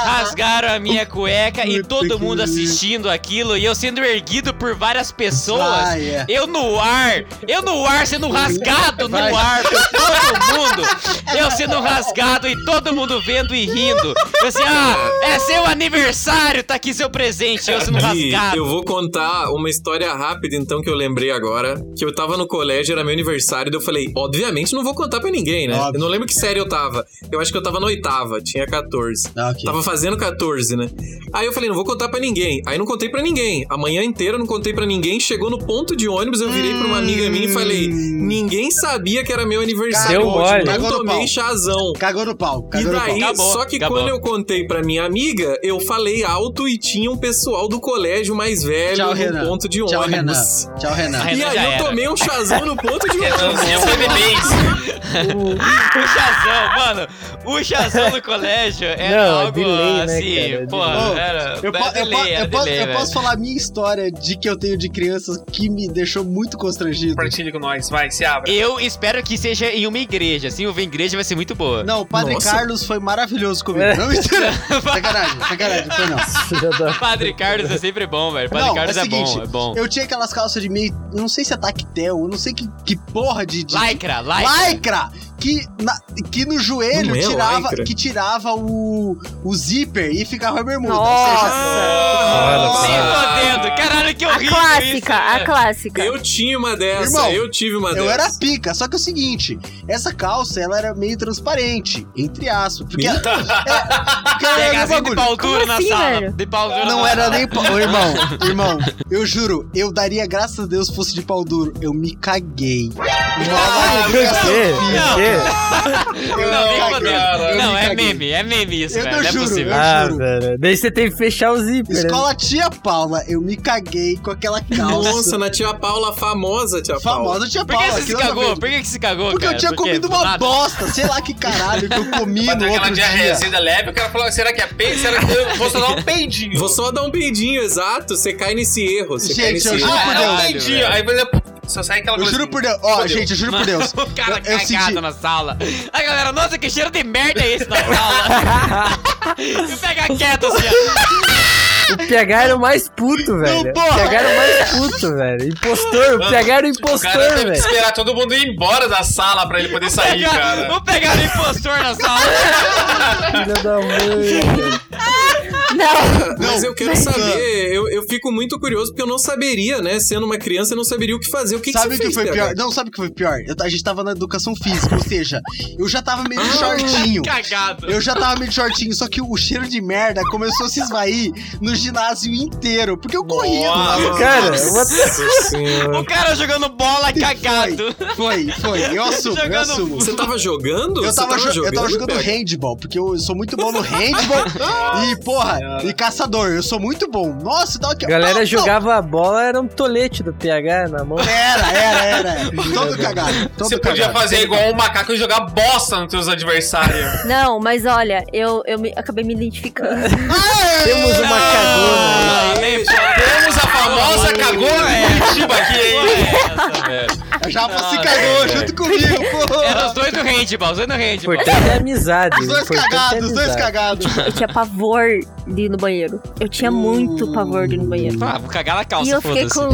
Rasgaram a minha cueca e todo mundo assistindo aquilo e eu sendo erguido por várias pessoas.
Vai, é.
Eu no ar, eu no ar sendo rasgado
Vai.
no ar por todo mundo. Eu sendo rasgado e todo mundo vendo e rindo. Eu assim, ah, é seu aniversário, tá aqui seu presente. Eu sendo rasgado.
eu vou contar uma história rápida, então, que eu lembrei agora. Que eu tava no colégio, era meu aniversário, daí eu falei, obviamente não vou contar pra ninguém, né?
Óbvio.
Eu não lembro que série eu tava. Eu acho que eu tava na oitava, tinha 14.
Ah, ok.
Tava fazendo 14, né? Aí eu falei, não vou contar pra ninguém. Aí não contei pra ninguém. A manhã inteira eu não contei pra ninguém. Chegou no ponto de ônibus, eu virei pra uma amiga minha e falei: ninguém sabia que era meu aniversário
Deu
hoje.
mole.
Não
Cagou no
tomei
pau.
chazão.
Cagou no pau.
E
Cagou no pau.
daí,
Acabou,
só que
acabou.
quando eu contei pra minha amiga, eu falei alto e tinha um pessoal do colégio mais velho
Tchau,
no
Renan.
ponto de
Tchau, Renan.
ônibus.
Tchau, Renan.
Renan
E
já
aí eu
era.
tomei um chazão no ponto de ônibus.
Você bebê isso.
O chazão, mano, o chazão no colégio era
Não, é
algo
delay, né,
assim,
cara?
pô, era,
Eu,
era
eu,
delay, era
eu posso,
delay,
eu posso falar a minha história de que eu tenho de crianças que me deixou muito constrangido.
Compartilhe com nós, vai, se abra.
Eu espero que seja em uma igreja, assim, uma igreja vai ser muito boa.
Não, o Padre
Nossa.
Carlos foi maravilhoso comigo.
É.
Não, mentira. sacanagem, sacanagem, foi não.
Padre Carlos é sempre bom, velho. Padre
não,
Carlos
é,
é,
seguinte,
bom, é bom.
Eu tinha aquelas calças de meio. Não sei se é tactel, não sei que, que porra de. de
Lycra, lycra.
Lycra! Que, na- que no joelho
Não é
tirava,
lycra.
que tirava o, o zíper e ficava a bermuda. Ou
Nossa.
seja,
podendo, caralho, que
A
horrível
clássica,
isso,
a
velho.
clássica.
Eu tinha uma dessa,
Irmão,
eu tive uma
eu
dessa.
era pica, só que é o seguinte, essa calça ela era meio transparente, entre aspas, porque, é, porque era
assim de pau duro
Como
na
assim,
sala.
velho?
De pau duro
Não
na
era
sala.
nem pau. Irmão, irmão, eu juro, eu daria graças a Deus fosse de pau duro. Eu me caguei.
Ah?
Por quê?
Eu
Não, nem
Eu
Não,
me
é meme, é meme isso,
Eu
velho.
não
Não é
juro,
possível.
eu
Ah,
juro.
velho. Daí você tem que fechar o zíper. né?
Escola Tia Paula, eu me caguei com aquela calça.
Nossa, na tia Paula, famosa tia Paula.
famosa Tia
Por
Paula.
que você se cagou? Por que que se cagou,
Porque
cara?
eu tinha
Por
comido
Do
uma
nada?
bosta, sei lá que caralho que eu comi no
Bateu aquela
outro dia.
diarreazinha leve, o cara falou, será que é Pe- será que eu vou só dar um peidinho.
Vou só dar um peidinho, exato. Você cai nesse erro. Você cai
Gente,
nesse
eu
erro.
por
Ah, um peidinho. Aí você só sai aquela
Eu juro
assim,
por Deus. Ó,
fodeu.
gente, eu juro por Deus.
O cara
Eu- eu
cagado
senti-
na sala. A galera, nossa, que cheiro de merda é esse na sala? pega quieto assim, ó.
O PH era o mais puto, velho. O. PH era o mais puto, velho. Impostor, o PH era o
O cara
impostor,
teve que
velho.
esperar todo mundo ir embora da sala pra ele poder sair, cara.
Vou pegar o impostor na sala.
Filha da mãe.
Não,
Mas eu quero saber, eu, eu fico muito curioso porque eu não saberia, né? Sendo uma criança, eu não saberia o que fazer. O que,
sabe
que
que
fez,
foi pior? Não, sabe o que foi pior? Eu- a gente tava na educação física, ou seja, eu já tava meio de shortinho.
Cagado.
Eu já tava meio de shortinho, só que o cheiro de merda começou a se esvair no ginásio inteiro. Porque eu corria.
Nossa.
Cara.
O cara jogando bola cagado.
Foi, foi. Eu assumo, eu
Jogando
assumo.
Você tava jogando?
Eu
Você
tava, jo- eu tava jogando handball, porque eu sou muito bom no handball. e, porra, e caçador, eu sou muito bom. Nossa, tava aqui.
A galera
Não, não.
jogava a bola, era um tolete do PH na mão.
Era, era, era. Todo cagado. Todo
Você podia
cagado.
fazer igual um macaco e jogar bosta nos seus adversários.
não, mas olha, eu, eu me- acabei me identificando.
Temos uma cagona
nem
Temos a famosa cagona de Curitiba aqui, hein?
A Japa se cagou junto comigo,
Era
porra.
os dois no handball, os dois no handball.
Importante é amizade.
Os dois
é
cagados, os dois cagados.
Eu tinha pavor de ir no banheiro. Eu tinha muito pavor de ir no banheiro.
Ah, vou cagar na
E
calça,
eu fiquei com.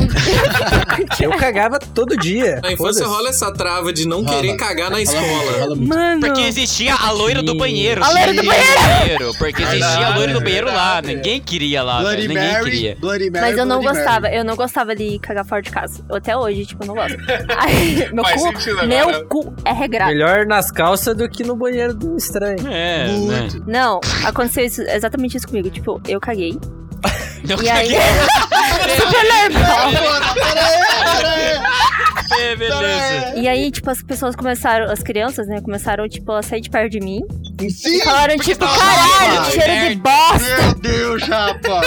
Eu cagava todo dia.
Na infância rola essa trava de não
Rola.
querer cagar na escola.
rola.
Mano.
Porque existia a loira do banheiro.
A loira do banheiro!
Porque existia a loira do banheiro lá. Ninguém queria lá,
Bloody.
Ninguém
Mary,
queria.
Bloody Mary,
Mas eu não
Bloody
gostava,
Mary.
eu não gostava de cagar fora de casa. Até hoje, tipo, eu não gosto. Aí, meu
Faz
cu,
sentido agora.
meu cu é regrado.
Melhor nas calças do que no banheiro do estranho.
É, né?
Muito.
Não, aconteceu isso, exatamente isso comigo. Tipo, eu caguei.
Eu
E aí. Super.
É, beleza.
E aí, tipo, as pessoas começaram, as crianças, né, começaram, tipo, a sair de perto de mim.
Sim,
E falaram, tipo, caralho, cheiro de
merda."
bosta.
Meu Deus, Japa.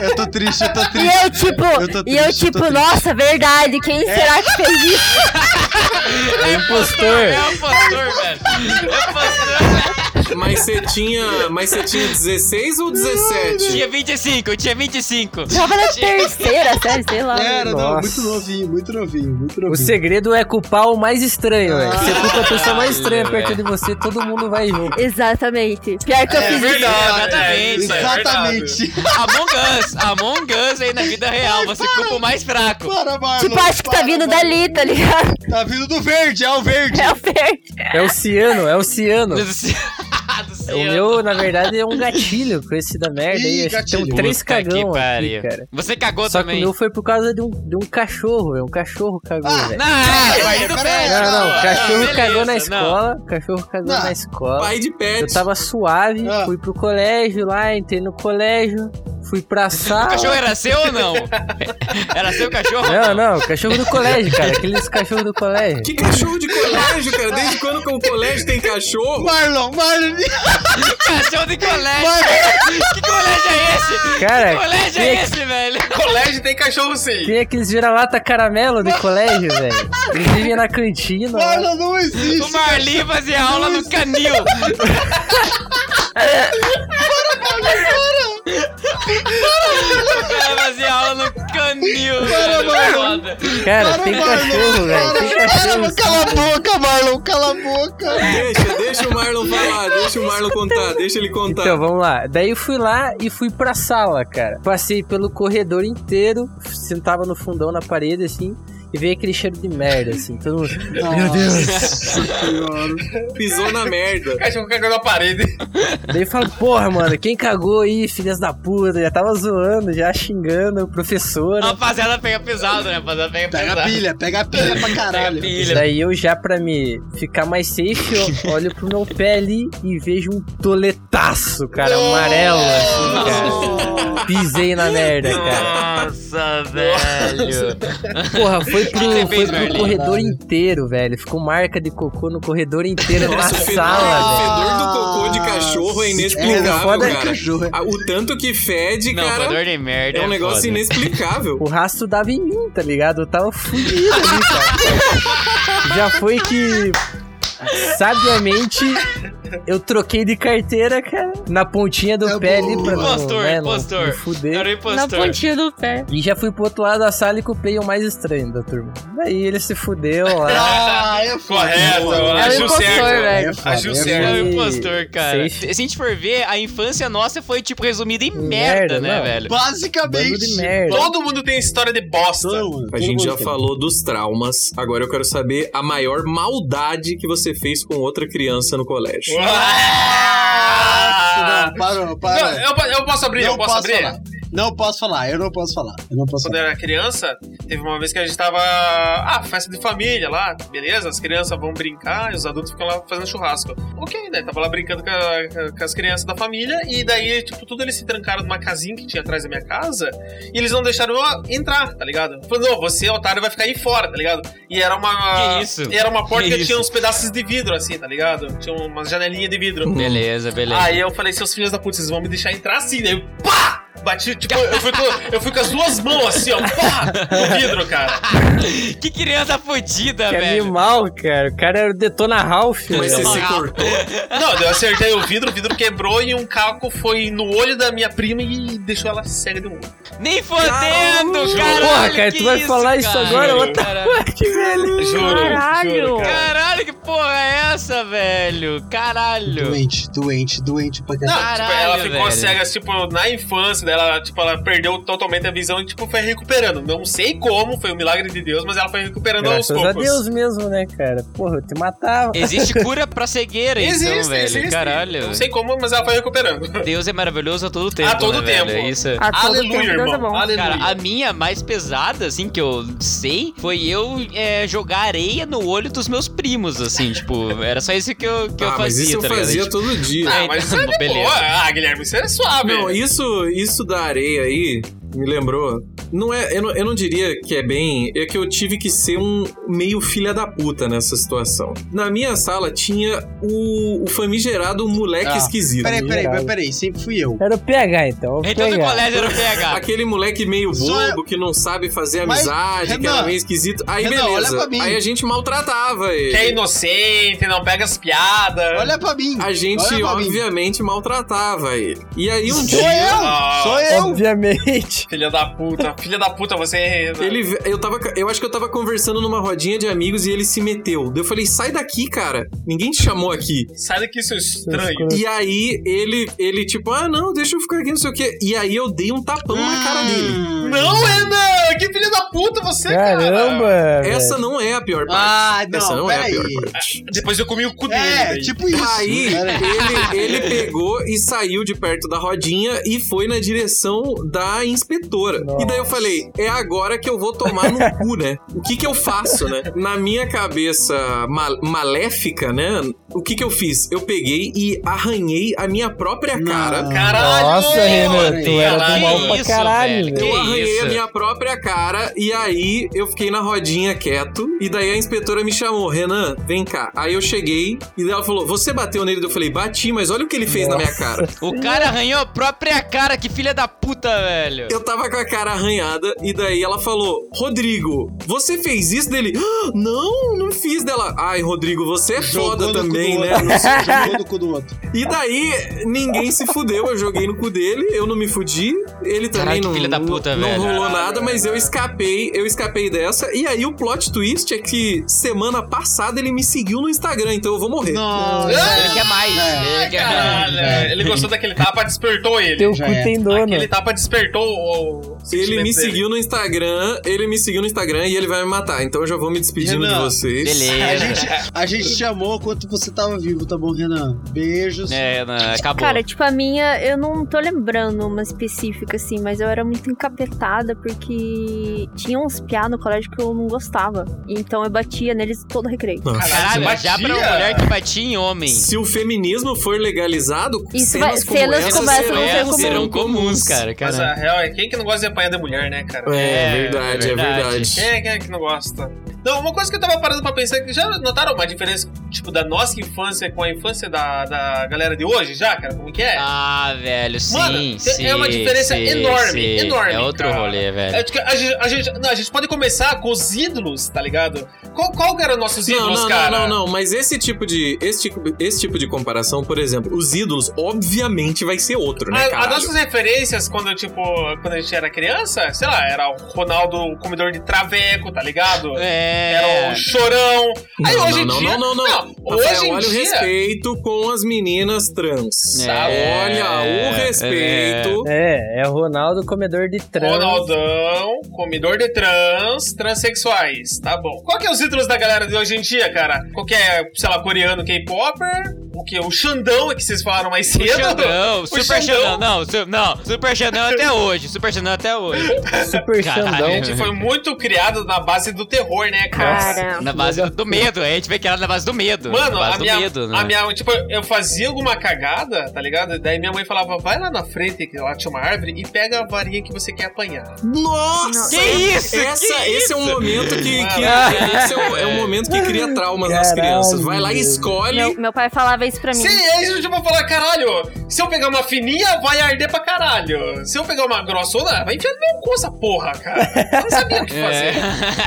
Eu tô triste, eu tô
E
triste.
eu, tipo,
Eu tô
e eu,
triste, eu
tipo,
triste.
nossa, verdade, quem será que fez isso?
É
impostor.
É impostor, velho. É impostor.
Mas você tinha. Mas você tinha 16 ou 17?
Tinha 25, eu tinha 25.
Tava na terceira série, sei lá.
Era, não, muito novinho, muito novinho, muito novinho.
O segredo é culpar o mais estranho, velho. Você culpa a pessoa mais estranha
Caralho,
perto de você, todo mundo vai junto.
Exatamente. Pior que eu
É
fiz isso.
verdade.
é, é
Exatamente.
Among Us. Among Us aí na vida real. Você culpa o mais fraco.
Para, Marlon.
Tipo, acho que tá vindo
Marlon.
dali, tá ligado?
Tá vindo do verde, é o verde.
É o verde.
É o ciano, é o ciano.
Céu.
O meu, na verdade, é um gatilho com esse da merda
Ih,
aí. Acho que tem três
que
cagão aqui,
pariu.
cara.
Você cagou
Só que
também.
o meu foi por causa de um, de um cachorro, velho. Um cachorro cagou,
Ah,
velho.
Não, é,
pera
pé.
Não, não, o cachorro
beleza,
cagou na
não.
escola. O cachorro cagou
Não.
na escola.
Pai de
Eu tava suave,
Ah.
fui pro colégio lá, entrei no colégio, fui pra
O
sala.
cachorro era seu ou não? Era seu cachorro?
Não, não, cachorro do colégio, cara. Aqueles cachorros do colégio.
Que cachorro de colégio, cara? Desde quando que o colégio tem cachorro?
Marlon, Marlon.
Cachorro de colégio. Que colégio é esse?
Cara,
Que colégio é esse, velho?
Colégio tem cachorro sim.
tem aqueles vira-lata caramelo de colégio, velho. Eles vivem na cantina.
Marlon não existe.
O Marli fazia aula no canil. O cara fazia aula no canil. velho. Foda.
Cara,
Para,
tem
Marlon,
cachorro, velho.
para,
Tem
para,
cachorro.
Cala a boca, Marlon, cala a boca.
Deixa, deixa o Marlon falar, deixa o Marlon contar, deixa ele contar.
Então, vamos lá. Daí eu fui lá e fui pra sala, cara. Passei pelo corredor inteiro, sentava no fundão na parede, assim, e veio aquele cheiro de merda, assim. Todo mundo. Meu Deus.
Pisou na merda.
Cachorro cagando na parede.
Daí eu falo, porra, mano, quem cagou aí, filhas da puta? Já tava zoando, já xingando o professor.
A rapaziada pega pesado, né? Rapaziada pega
Pega a
pesado.
pilha, pega a pilha pra caralho.
Pega pilha.
Daí eu já, pra me ficar mais safe, eu olho pro meu pé ali e vejo um toletaço, cara, amarelo, assim, cara. Pisei na merda, cara.
Nossa, velho.
Porra, foi
que
pro, foi
fez,
pro
Merlin?
corredor inteiro, velho. Ficou marca de cocô no corredor inteiro na
Nossa, o fedor,
sala,
o
velho.
fedor do cocô de cachorro é inexplicável,
É, foda é
cara.
cachorro.
Ah, O tanto que fede,
Não,
cara,
fedor de merda.
é um negócio
foda.
inexplicável.
O rastro dava em mim, tá ligado? Eu tava fudido ali, cara. Já foi que, sabiamente, Eu troquei de carteira, cara, na pontinha do
É
pé ali pra não,
Impostor,
né,
impostor.
não fuder.
Era o
Na
impostor.
pontinha do pé.
E já fui pro outro lado da sala e culpei o mais estranho da turma. Daí ele se fudeu lá.
Ah, é foda.
Correto,
É
agiu
impostor,
certo.
velho.
É
Agiu
é
certo.
É o impostor, cara.
Safe.
Se a gente for ver, a infância nossa foi, tipo, resumida em merda,
Merda,
né,
não.
velho?
Basicamente.
merda.
Todo mundo tem história de bosta.
Todo mundo,
A gente já
tem.
falou dos traumas. Agora eu quero saber a maior maldade que você fez com outra criança no colégio.
Ah!
Não, parou, parou.
Não, eu, eu posso abrir,
Não
eu posso, abrir?
falar. Não posso falar, eu não posso falar. Eu não posso
Quando eu
falar.
era criança, teve uma vez que a gente tava. Ah, festa de família lá, beleza? As crianças vão brincar e os adultos ficam lá fazendo churrasco. Ok, né? Tava lá brincando com, a- com as crianças da família e daí, tipo, tudo eles se trancaram numa casinha que tinha atrás da minha casa e eles não deixaram eu entrar, tá ligado? Falando, não, você, otário, vai ficar aí fora, tá ligado? E era uma.
Que isso?
E era uma porta
Que
que, tinha uns pedaços de vidro, assim, tá ligado? Tinha umas janelinhas de vidro.
Beleza, beleza.
Aí eu falei, seus filhos da puta, vocês vão me deixar entrar assim, daí eu, pá! Bati, tipo, eu fui, com, eu fui com as duas mãos assim, ó, pá! No vidro, cara.
Que criança fodida,
Que
velho.
animal, cara. O cara era o Detona Ralph.
Mas você se cortou.
Não, eu acertei o vidro, o vidro quebrou e um caco foi no olho da minha prima e deixou ela cega de um olho.
Nem fodendo,
caralho.
Porra, cara, tu vai falar isso
cara?
agora?
Caralho.
fuck, velho?
Juro,
Caralho.
juro, cara.
Caralho, que porra é essa, velho? Caralho.
Doente, doente, doente pra
Não,
caralho.
tipo, ela ficou
velho.
cega, tipo, na infância dela, tipo, ela perdeu totalmente a visão e, tipo, foi recuperando. Não sei como, foi um milagre de Deus, mas ela foi recuperando
Graças
aos
a
poucos.
Deus mesmo, né, cara? Porra, eu te matava.
Existe cura pra cegueira,
Existe,
então, velho.
existe.
Caralho.
Não sei como, mas ela foi recuperando.
Deus é maravilhoso a todo tempo.
A todo
né, velho?
tempo.
É isso.
A todo
Aleluia,
tempo Deus é
irmão.
bom.
Aleluia.
Cara, a minha mais pesada, assim, que eu sei, foi eu é, jogar areia no olho dos meus primos, assim, tipo, era só isso que eu, que eu
ah, mas
fazia,
isso eu
tá ligado?
fazia todo dia.
Ah, mas isso é de
Beleza.
boa. Ah, Guilherme, isso é suave.
Não, isso, isso da areia aí me lembrou. Não é, eu não, eu não diria que é bem. É que eu tive que ser um meio filha da puta nessa situação. Na minha sala tinha o, o famigerado moleque
Ah,
esquisito.
Peraí, peraí, peraí, peraí, sempre fui eu.
Era o PH, então. o
Então no
PH.
colégio era o PH.
Aquele moleque meio bobo, que não sabe fazer
Mas,
amizade, que era meio esquisito. Aí
Renan, olha
beleza.
pra mim.
Aí a gente maltratava ele.
Que é inocente, não pega as piadas.
Olha pra mim.
A gente,
pra mim.
obviamente, maltratava ele. E aí um
Sou
dia.
eu!
Ah.
Sou eu!
Obviamente.
Filha da puta. Filha da puta, você é.
Ele, eu tava, eu acho que eu tava conversando numa rodinha de amigos e ele se meteu. Eu falei, sai daqui, cara. Ninguém te chamou aqui.
Sai daqui, seu estranho.
E aí ele, ele tipo, ah, não, deixa eu ficar aqui, não sei o quê. E aí eu dei um tapão na cara dele.
Não, Renan! Que filha da puta você,
Caramba,
cara!
Essa não é a pior parte.
Ah, não,
Essa não é a pior parte.
Depois eu comi o cu dele.
É,
daí.
tipo isso.
Aí ele, ele pegou e saiu de perto da rodinha e foi na direção da inspetora. E daí eu falei, é agora que eu vou tomar no cu, né? O que que eu faço, né? Na minha cabeça ma- maléfica, né? O que que eu fiz? Eu peguei e arranhei a minha própria cara.
Não.
Caralho!
Nossa, Renan, tu era do
Caralho,
mal pra
isso,
caralho,
velho.
Eu arranhei
isso?
a minha própria cara e aí eu fiquei na rodinha quieto. E daí a inspetora me chamou, Renan, vem cá. Aí eu cheguei e ela falou: Você bateu nele? Eu falei, bati, mas olha o que ele fez na minha cara.
O cara arranhou a própria cara, que filha da puta, velho.
Eu tava com a cara arranhada e daí ela falou: Rodrigo, você fez isso dele? "Ah, não, não fiz dela. Ai, Rodrigo, você é foda
Jogou
também,
do
né?
Jogou no cu do outro.
E daí ninguém se fudeu. Eu joguei no cu dele, eu não me fudi. Ele também
que
não,
filha da
não-
puta,
não
velho.
rolou nada, mas eu escapei, eu escapei dessa. E aí o plot twist é que semana passada ele me seguiu no Instagram, então eu vou morrer.
Nossa.
Ele quer mais.
É.
Ele quer mais.
É.
ele gostou daquele tapa, despertou ele.
Teu cu
é.
tem dono.
Aquele tapa despertou
Ele me
dele.
seguiu no Instagram, ele me seguiu no Instagram e ele vai me matar. Então eu já vou me despedindo
Renan,
de vocês.
A
Beleza.
gente, a gente te chamou quando você tava vivo, tá bom, Renan? Beijos.
É, não, acabou.
Cara, tipo, a minha, eu não tô lembrando uma específica, assim, mas eu era muito encapetada porque tinha uns piá no colégio que eu não gostava. Então eu batia neles todo recreio.
Caralho,
você
já pra uma mulher que batia em homem.
Se o feminismo for legalizado,
Isso
cenas
vai-
como
cenas
essa
como essa vão
serão,
serão
comum.
comuns, cara.
Mas
Caralho.
a real é quem que não gosta de apanhar da mulher, né, cara?
É,
É,
verdade, é
verdade.
verdade.
Quem é, quem é que não gosta? Não, uma coisa que eu tava parando pra pensar, que já notaram uma diferença, tipo, da nossa infância com a infância da, da galera de hoje, já, cara? Como que é?
Ah, velho, sim,
Mano,
sim.
é uma diferença
sim,
enorme,
sim.
enorme.
É outro
cara.
rolê, velho.
É, que a, gente, a, gente, não, a gente pode começar com os ídolos, tá ligado? Qual, qual que eram nossos
Não,
ídolos,
não,
cara?
não, não, não, mas esse tipo de esse tipo, esse tipo de comparação, por exemplo, os ídolos, obviamente vai ser outro, né,
A-
cara?
As nossas referências, quando, tipo, quando a gente era criança, sei lá, era o Ronaldo o comedor de traveco, tá ligado?
É.
Era o chorão. Aí
Não,
hoje em
não,
dia.
não, não, não,
não.
Rafael,
hoje em
olha o
dia.
respeito com as meninas trans. tá?
É,
olha o respeito.
É, é o Ronaldo comedor de trans.
Ronaldão, comedor de trans, transexuais, tá bom. Qual que é os títulos da galera de hoje em dia, cara? Qualquer, sei lá, coreano, K-popper, o que? O Xandão, é que vocês falaram mais
O
cedo.
Xandão,
O
Super
Xandão.
Xandão. Não, su- não, Super Xandão até hoje. Super Xandão até hoje.
Super
Caralho.
Xandão.
A gente foi muito criado na base do terror, né, cara?
Cara.
Na base do medo. A gente vê que era na base do medo.
Mano,
na base
a
do
minha,
medo, né?
a minha, tipo, eu fazia alguma cagada, tá ligado? Daí minha mãe falava, vai lá na frente, que lá tinha uma árvore, e pega a varinha que você quer apanhar.
Nossa!
Que isso?
Essa,
Que
esse é um
isso?
momento que, que-
Ah.
esse é um, é um momento que cria traumas nas crianças. Vai lá e escolhe.
Meu, meu pai falava isso pra mim.
Sim, aí eu tipo falar, caralho, se eu pegar uma fininha, vai arder pra caralho. Se eu pegar uma grossona, vai enfiar no meu cu essa porra, cara. Eu não sabia o que fazer.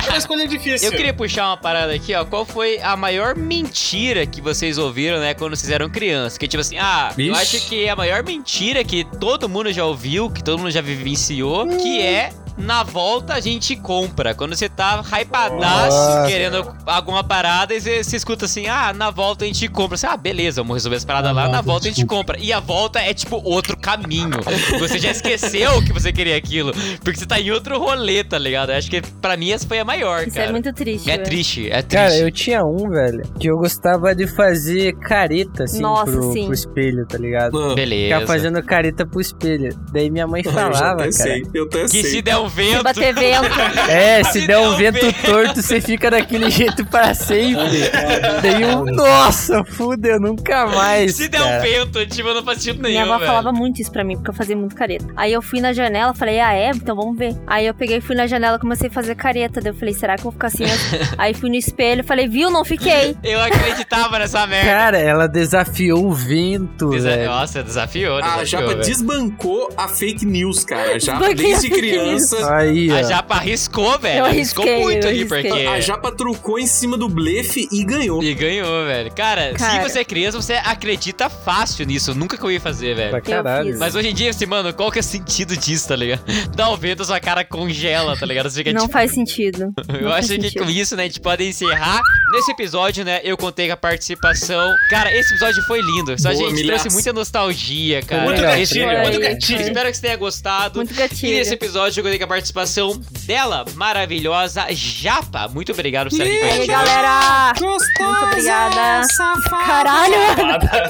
É uma escolha difícil.
Eu queria puxar uma parada aqui, ó. Qual foi a maior mentira que vocês ouviram, né, quando vocês eram crianças? Que tipo assim, ah, eu
Vixe.
acho que a maior mentira que todo mundo já ouviu, que todo mundo já vivenciou, que é na volta a gente compra. Quando você tá hypadaço, querendo alguma parada, e você, você escuta assim, ah, na volta a gente compra. Você, ah, beleza, vamos resolver essa parada lá, na volta a gente compra. E a volta é tipo outro caminho. Você já esqueceu que você queria aquilo, porque você tá em outro rolê, tá ligado? Eu acho que pra mim essa foi a maior,
Isso
cara.
é muito triste.
É
velho.
triste, é triste.
Cara, eu tinha um, velho, que eu gostava de fazer careta, assim,
Nossa,
pro,
sim.
pro espelho, tá ligado?
Ah,
Beleza.
Ficar fazendo careta pro espelho. Daí minha mãe
eu já
falava,
até
cara.
sei, eu até
Que
sei.
se der um
Se
vento.
bater vento.
É, se
Se
der um
der um
vento
vento.
torto, você fica daquele jeito pra sempre. Daí eu, nossa, fudeu, nunca mais.
Se der um
cara.
vento, tipo, não faz sentido nenhum,
Minha avó
velho.
falava muito isso pra mim, porque eu fazia muito careta. Aí eu fui na janela, falei, ah, é? Então vamos ver. Aí eu peguei, fui na janela, comecei a fazer careta. Daí eu falei, será que eu vou ficar assim? Aí fui no espelho, falei, viu? Não fiquei.
Eu acreditava nessa merda.
Cara, ela desafiou o vento,
Desa-
velho.
Nossa, desafiou,
A
desafiou,
Japa
velho.
desbancou a fake news, cara. A desde
fake
criança,
Aí,
A. Japa arriscou, velho.
Eu
arriscou
arrisquei,
muito
eu
ali, porque...
a Japa trucou em cima do blefe e ganhou.
E ganhou, velho. Cara,
Cara.
se você é criança, você acredita fácil nisso. Nunca que eu ia fazer,
Pra
velho.
caralho.
fiz.
Mas hoje em dia, assim, mano, qual que é o sentido disso, tá ligado? Dá o vento, sua cara congela, tá ligado? Você fica
Não
tipo,
faz sentido.
Eu
Não
acho que
sentido.
com isso, né, a gente pode encerrar. Nesse episódio, né, eu contei com a participação. Cara, esse episódio foi lindo. Só a
Boa,
gente
milhaça.
trouxe muita nostalgia, cara.
Muito gatilho, muito gatilho.
Espero que você tenha gostado.
Muito
E
gatilho.
nesse episódio eu contei com a participação dela, maravilhosa Japa. Muito obrigado por estar aqui com a
E aí,
gente.
galera? Muito obrigada. Caralho.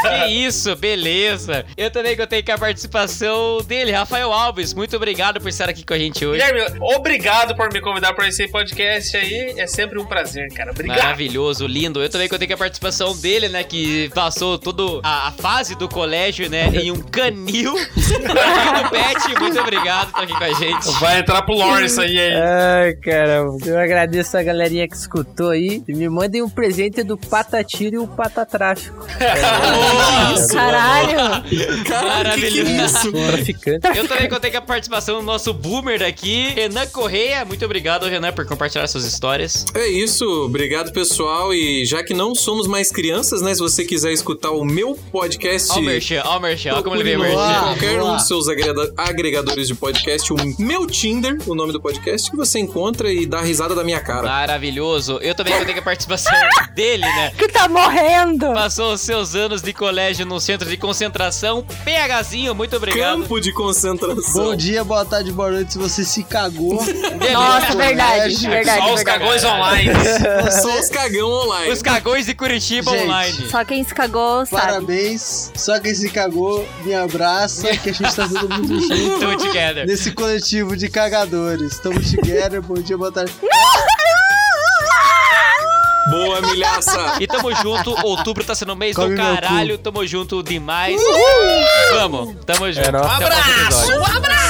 Que isso, beleza. Eu também contei com a participação dele, Rafael Alves. Muito obrigado por estar aqui com a gente hoje.
Guilherme, obrigado por me convidar para esse podcast aí. É sempre um prazer, cara. Obrigado.
Maravilhoso, lindo. Eu também contei com a participação dele, né? Que passou toda a, fase do colégio, né? Em um canil. Do Pet. Muito obrigado por estar aqui com a gente.
Vai entrar pro Lawrence aí, hein?
Ai, caramba. Eu agradeço a galerinha que escutou aí. E me mandem um presente do Patatiro e o Patatráfico.
Nossa,
Caralho.
Cara, que que é
Maravilhoso.
isso?
Traficante.
Eu também contei com a participação do nosso boomer daqui, Renan Correia. Muito obrigado, Renan, por compartilhar suas histórias.
É isso, obrigado pessoal. E já que não somos mais crianças, né? Se você quiser escutar o meu podcast.
Ó o merchan, ó o merchan, ó como ele veio merchan.
Qualquer um dos seus agrega- agregadores de podcast, o meu Tinder, o nome do podcast, que você encontra e dá risada da minha cara.
Maravilhoso. Eu também contei com a participação dele, né?
Que tá morrendo.
Passou os seus anos de colégio no centro de concentração. PHzinho, muito obrigado.
Campo de concentração.
Bom dia, boa tarde, boa noite se você se cagou.
Nossa, verdade, verdade,
Só os
verdade.
cagões online.
Só os cagão online.
Os cagões de Curitiba
Gente.
online.
Só quem se cagou sabe.
Parabéns. Só quem se cagou, me abraça, que a gente tá todo mundo junto.
Together.
Nesse coletivo de cagadores. Estamos together, bom dia, boa tarde.
Boa, milhaça.
E tamo junto, outubro tá sendo mês
Come
do caralho, tamo junto demais. Vamos, tamo junto.
É nóis.
Até o próximo episódio.
Um abraço!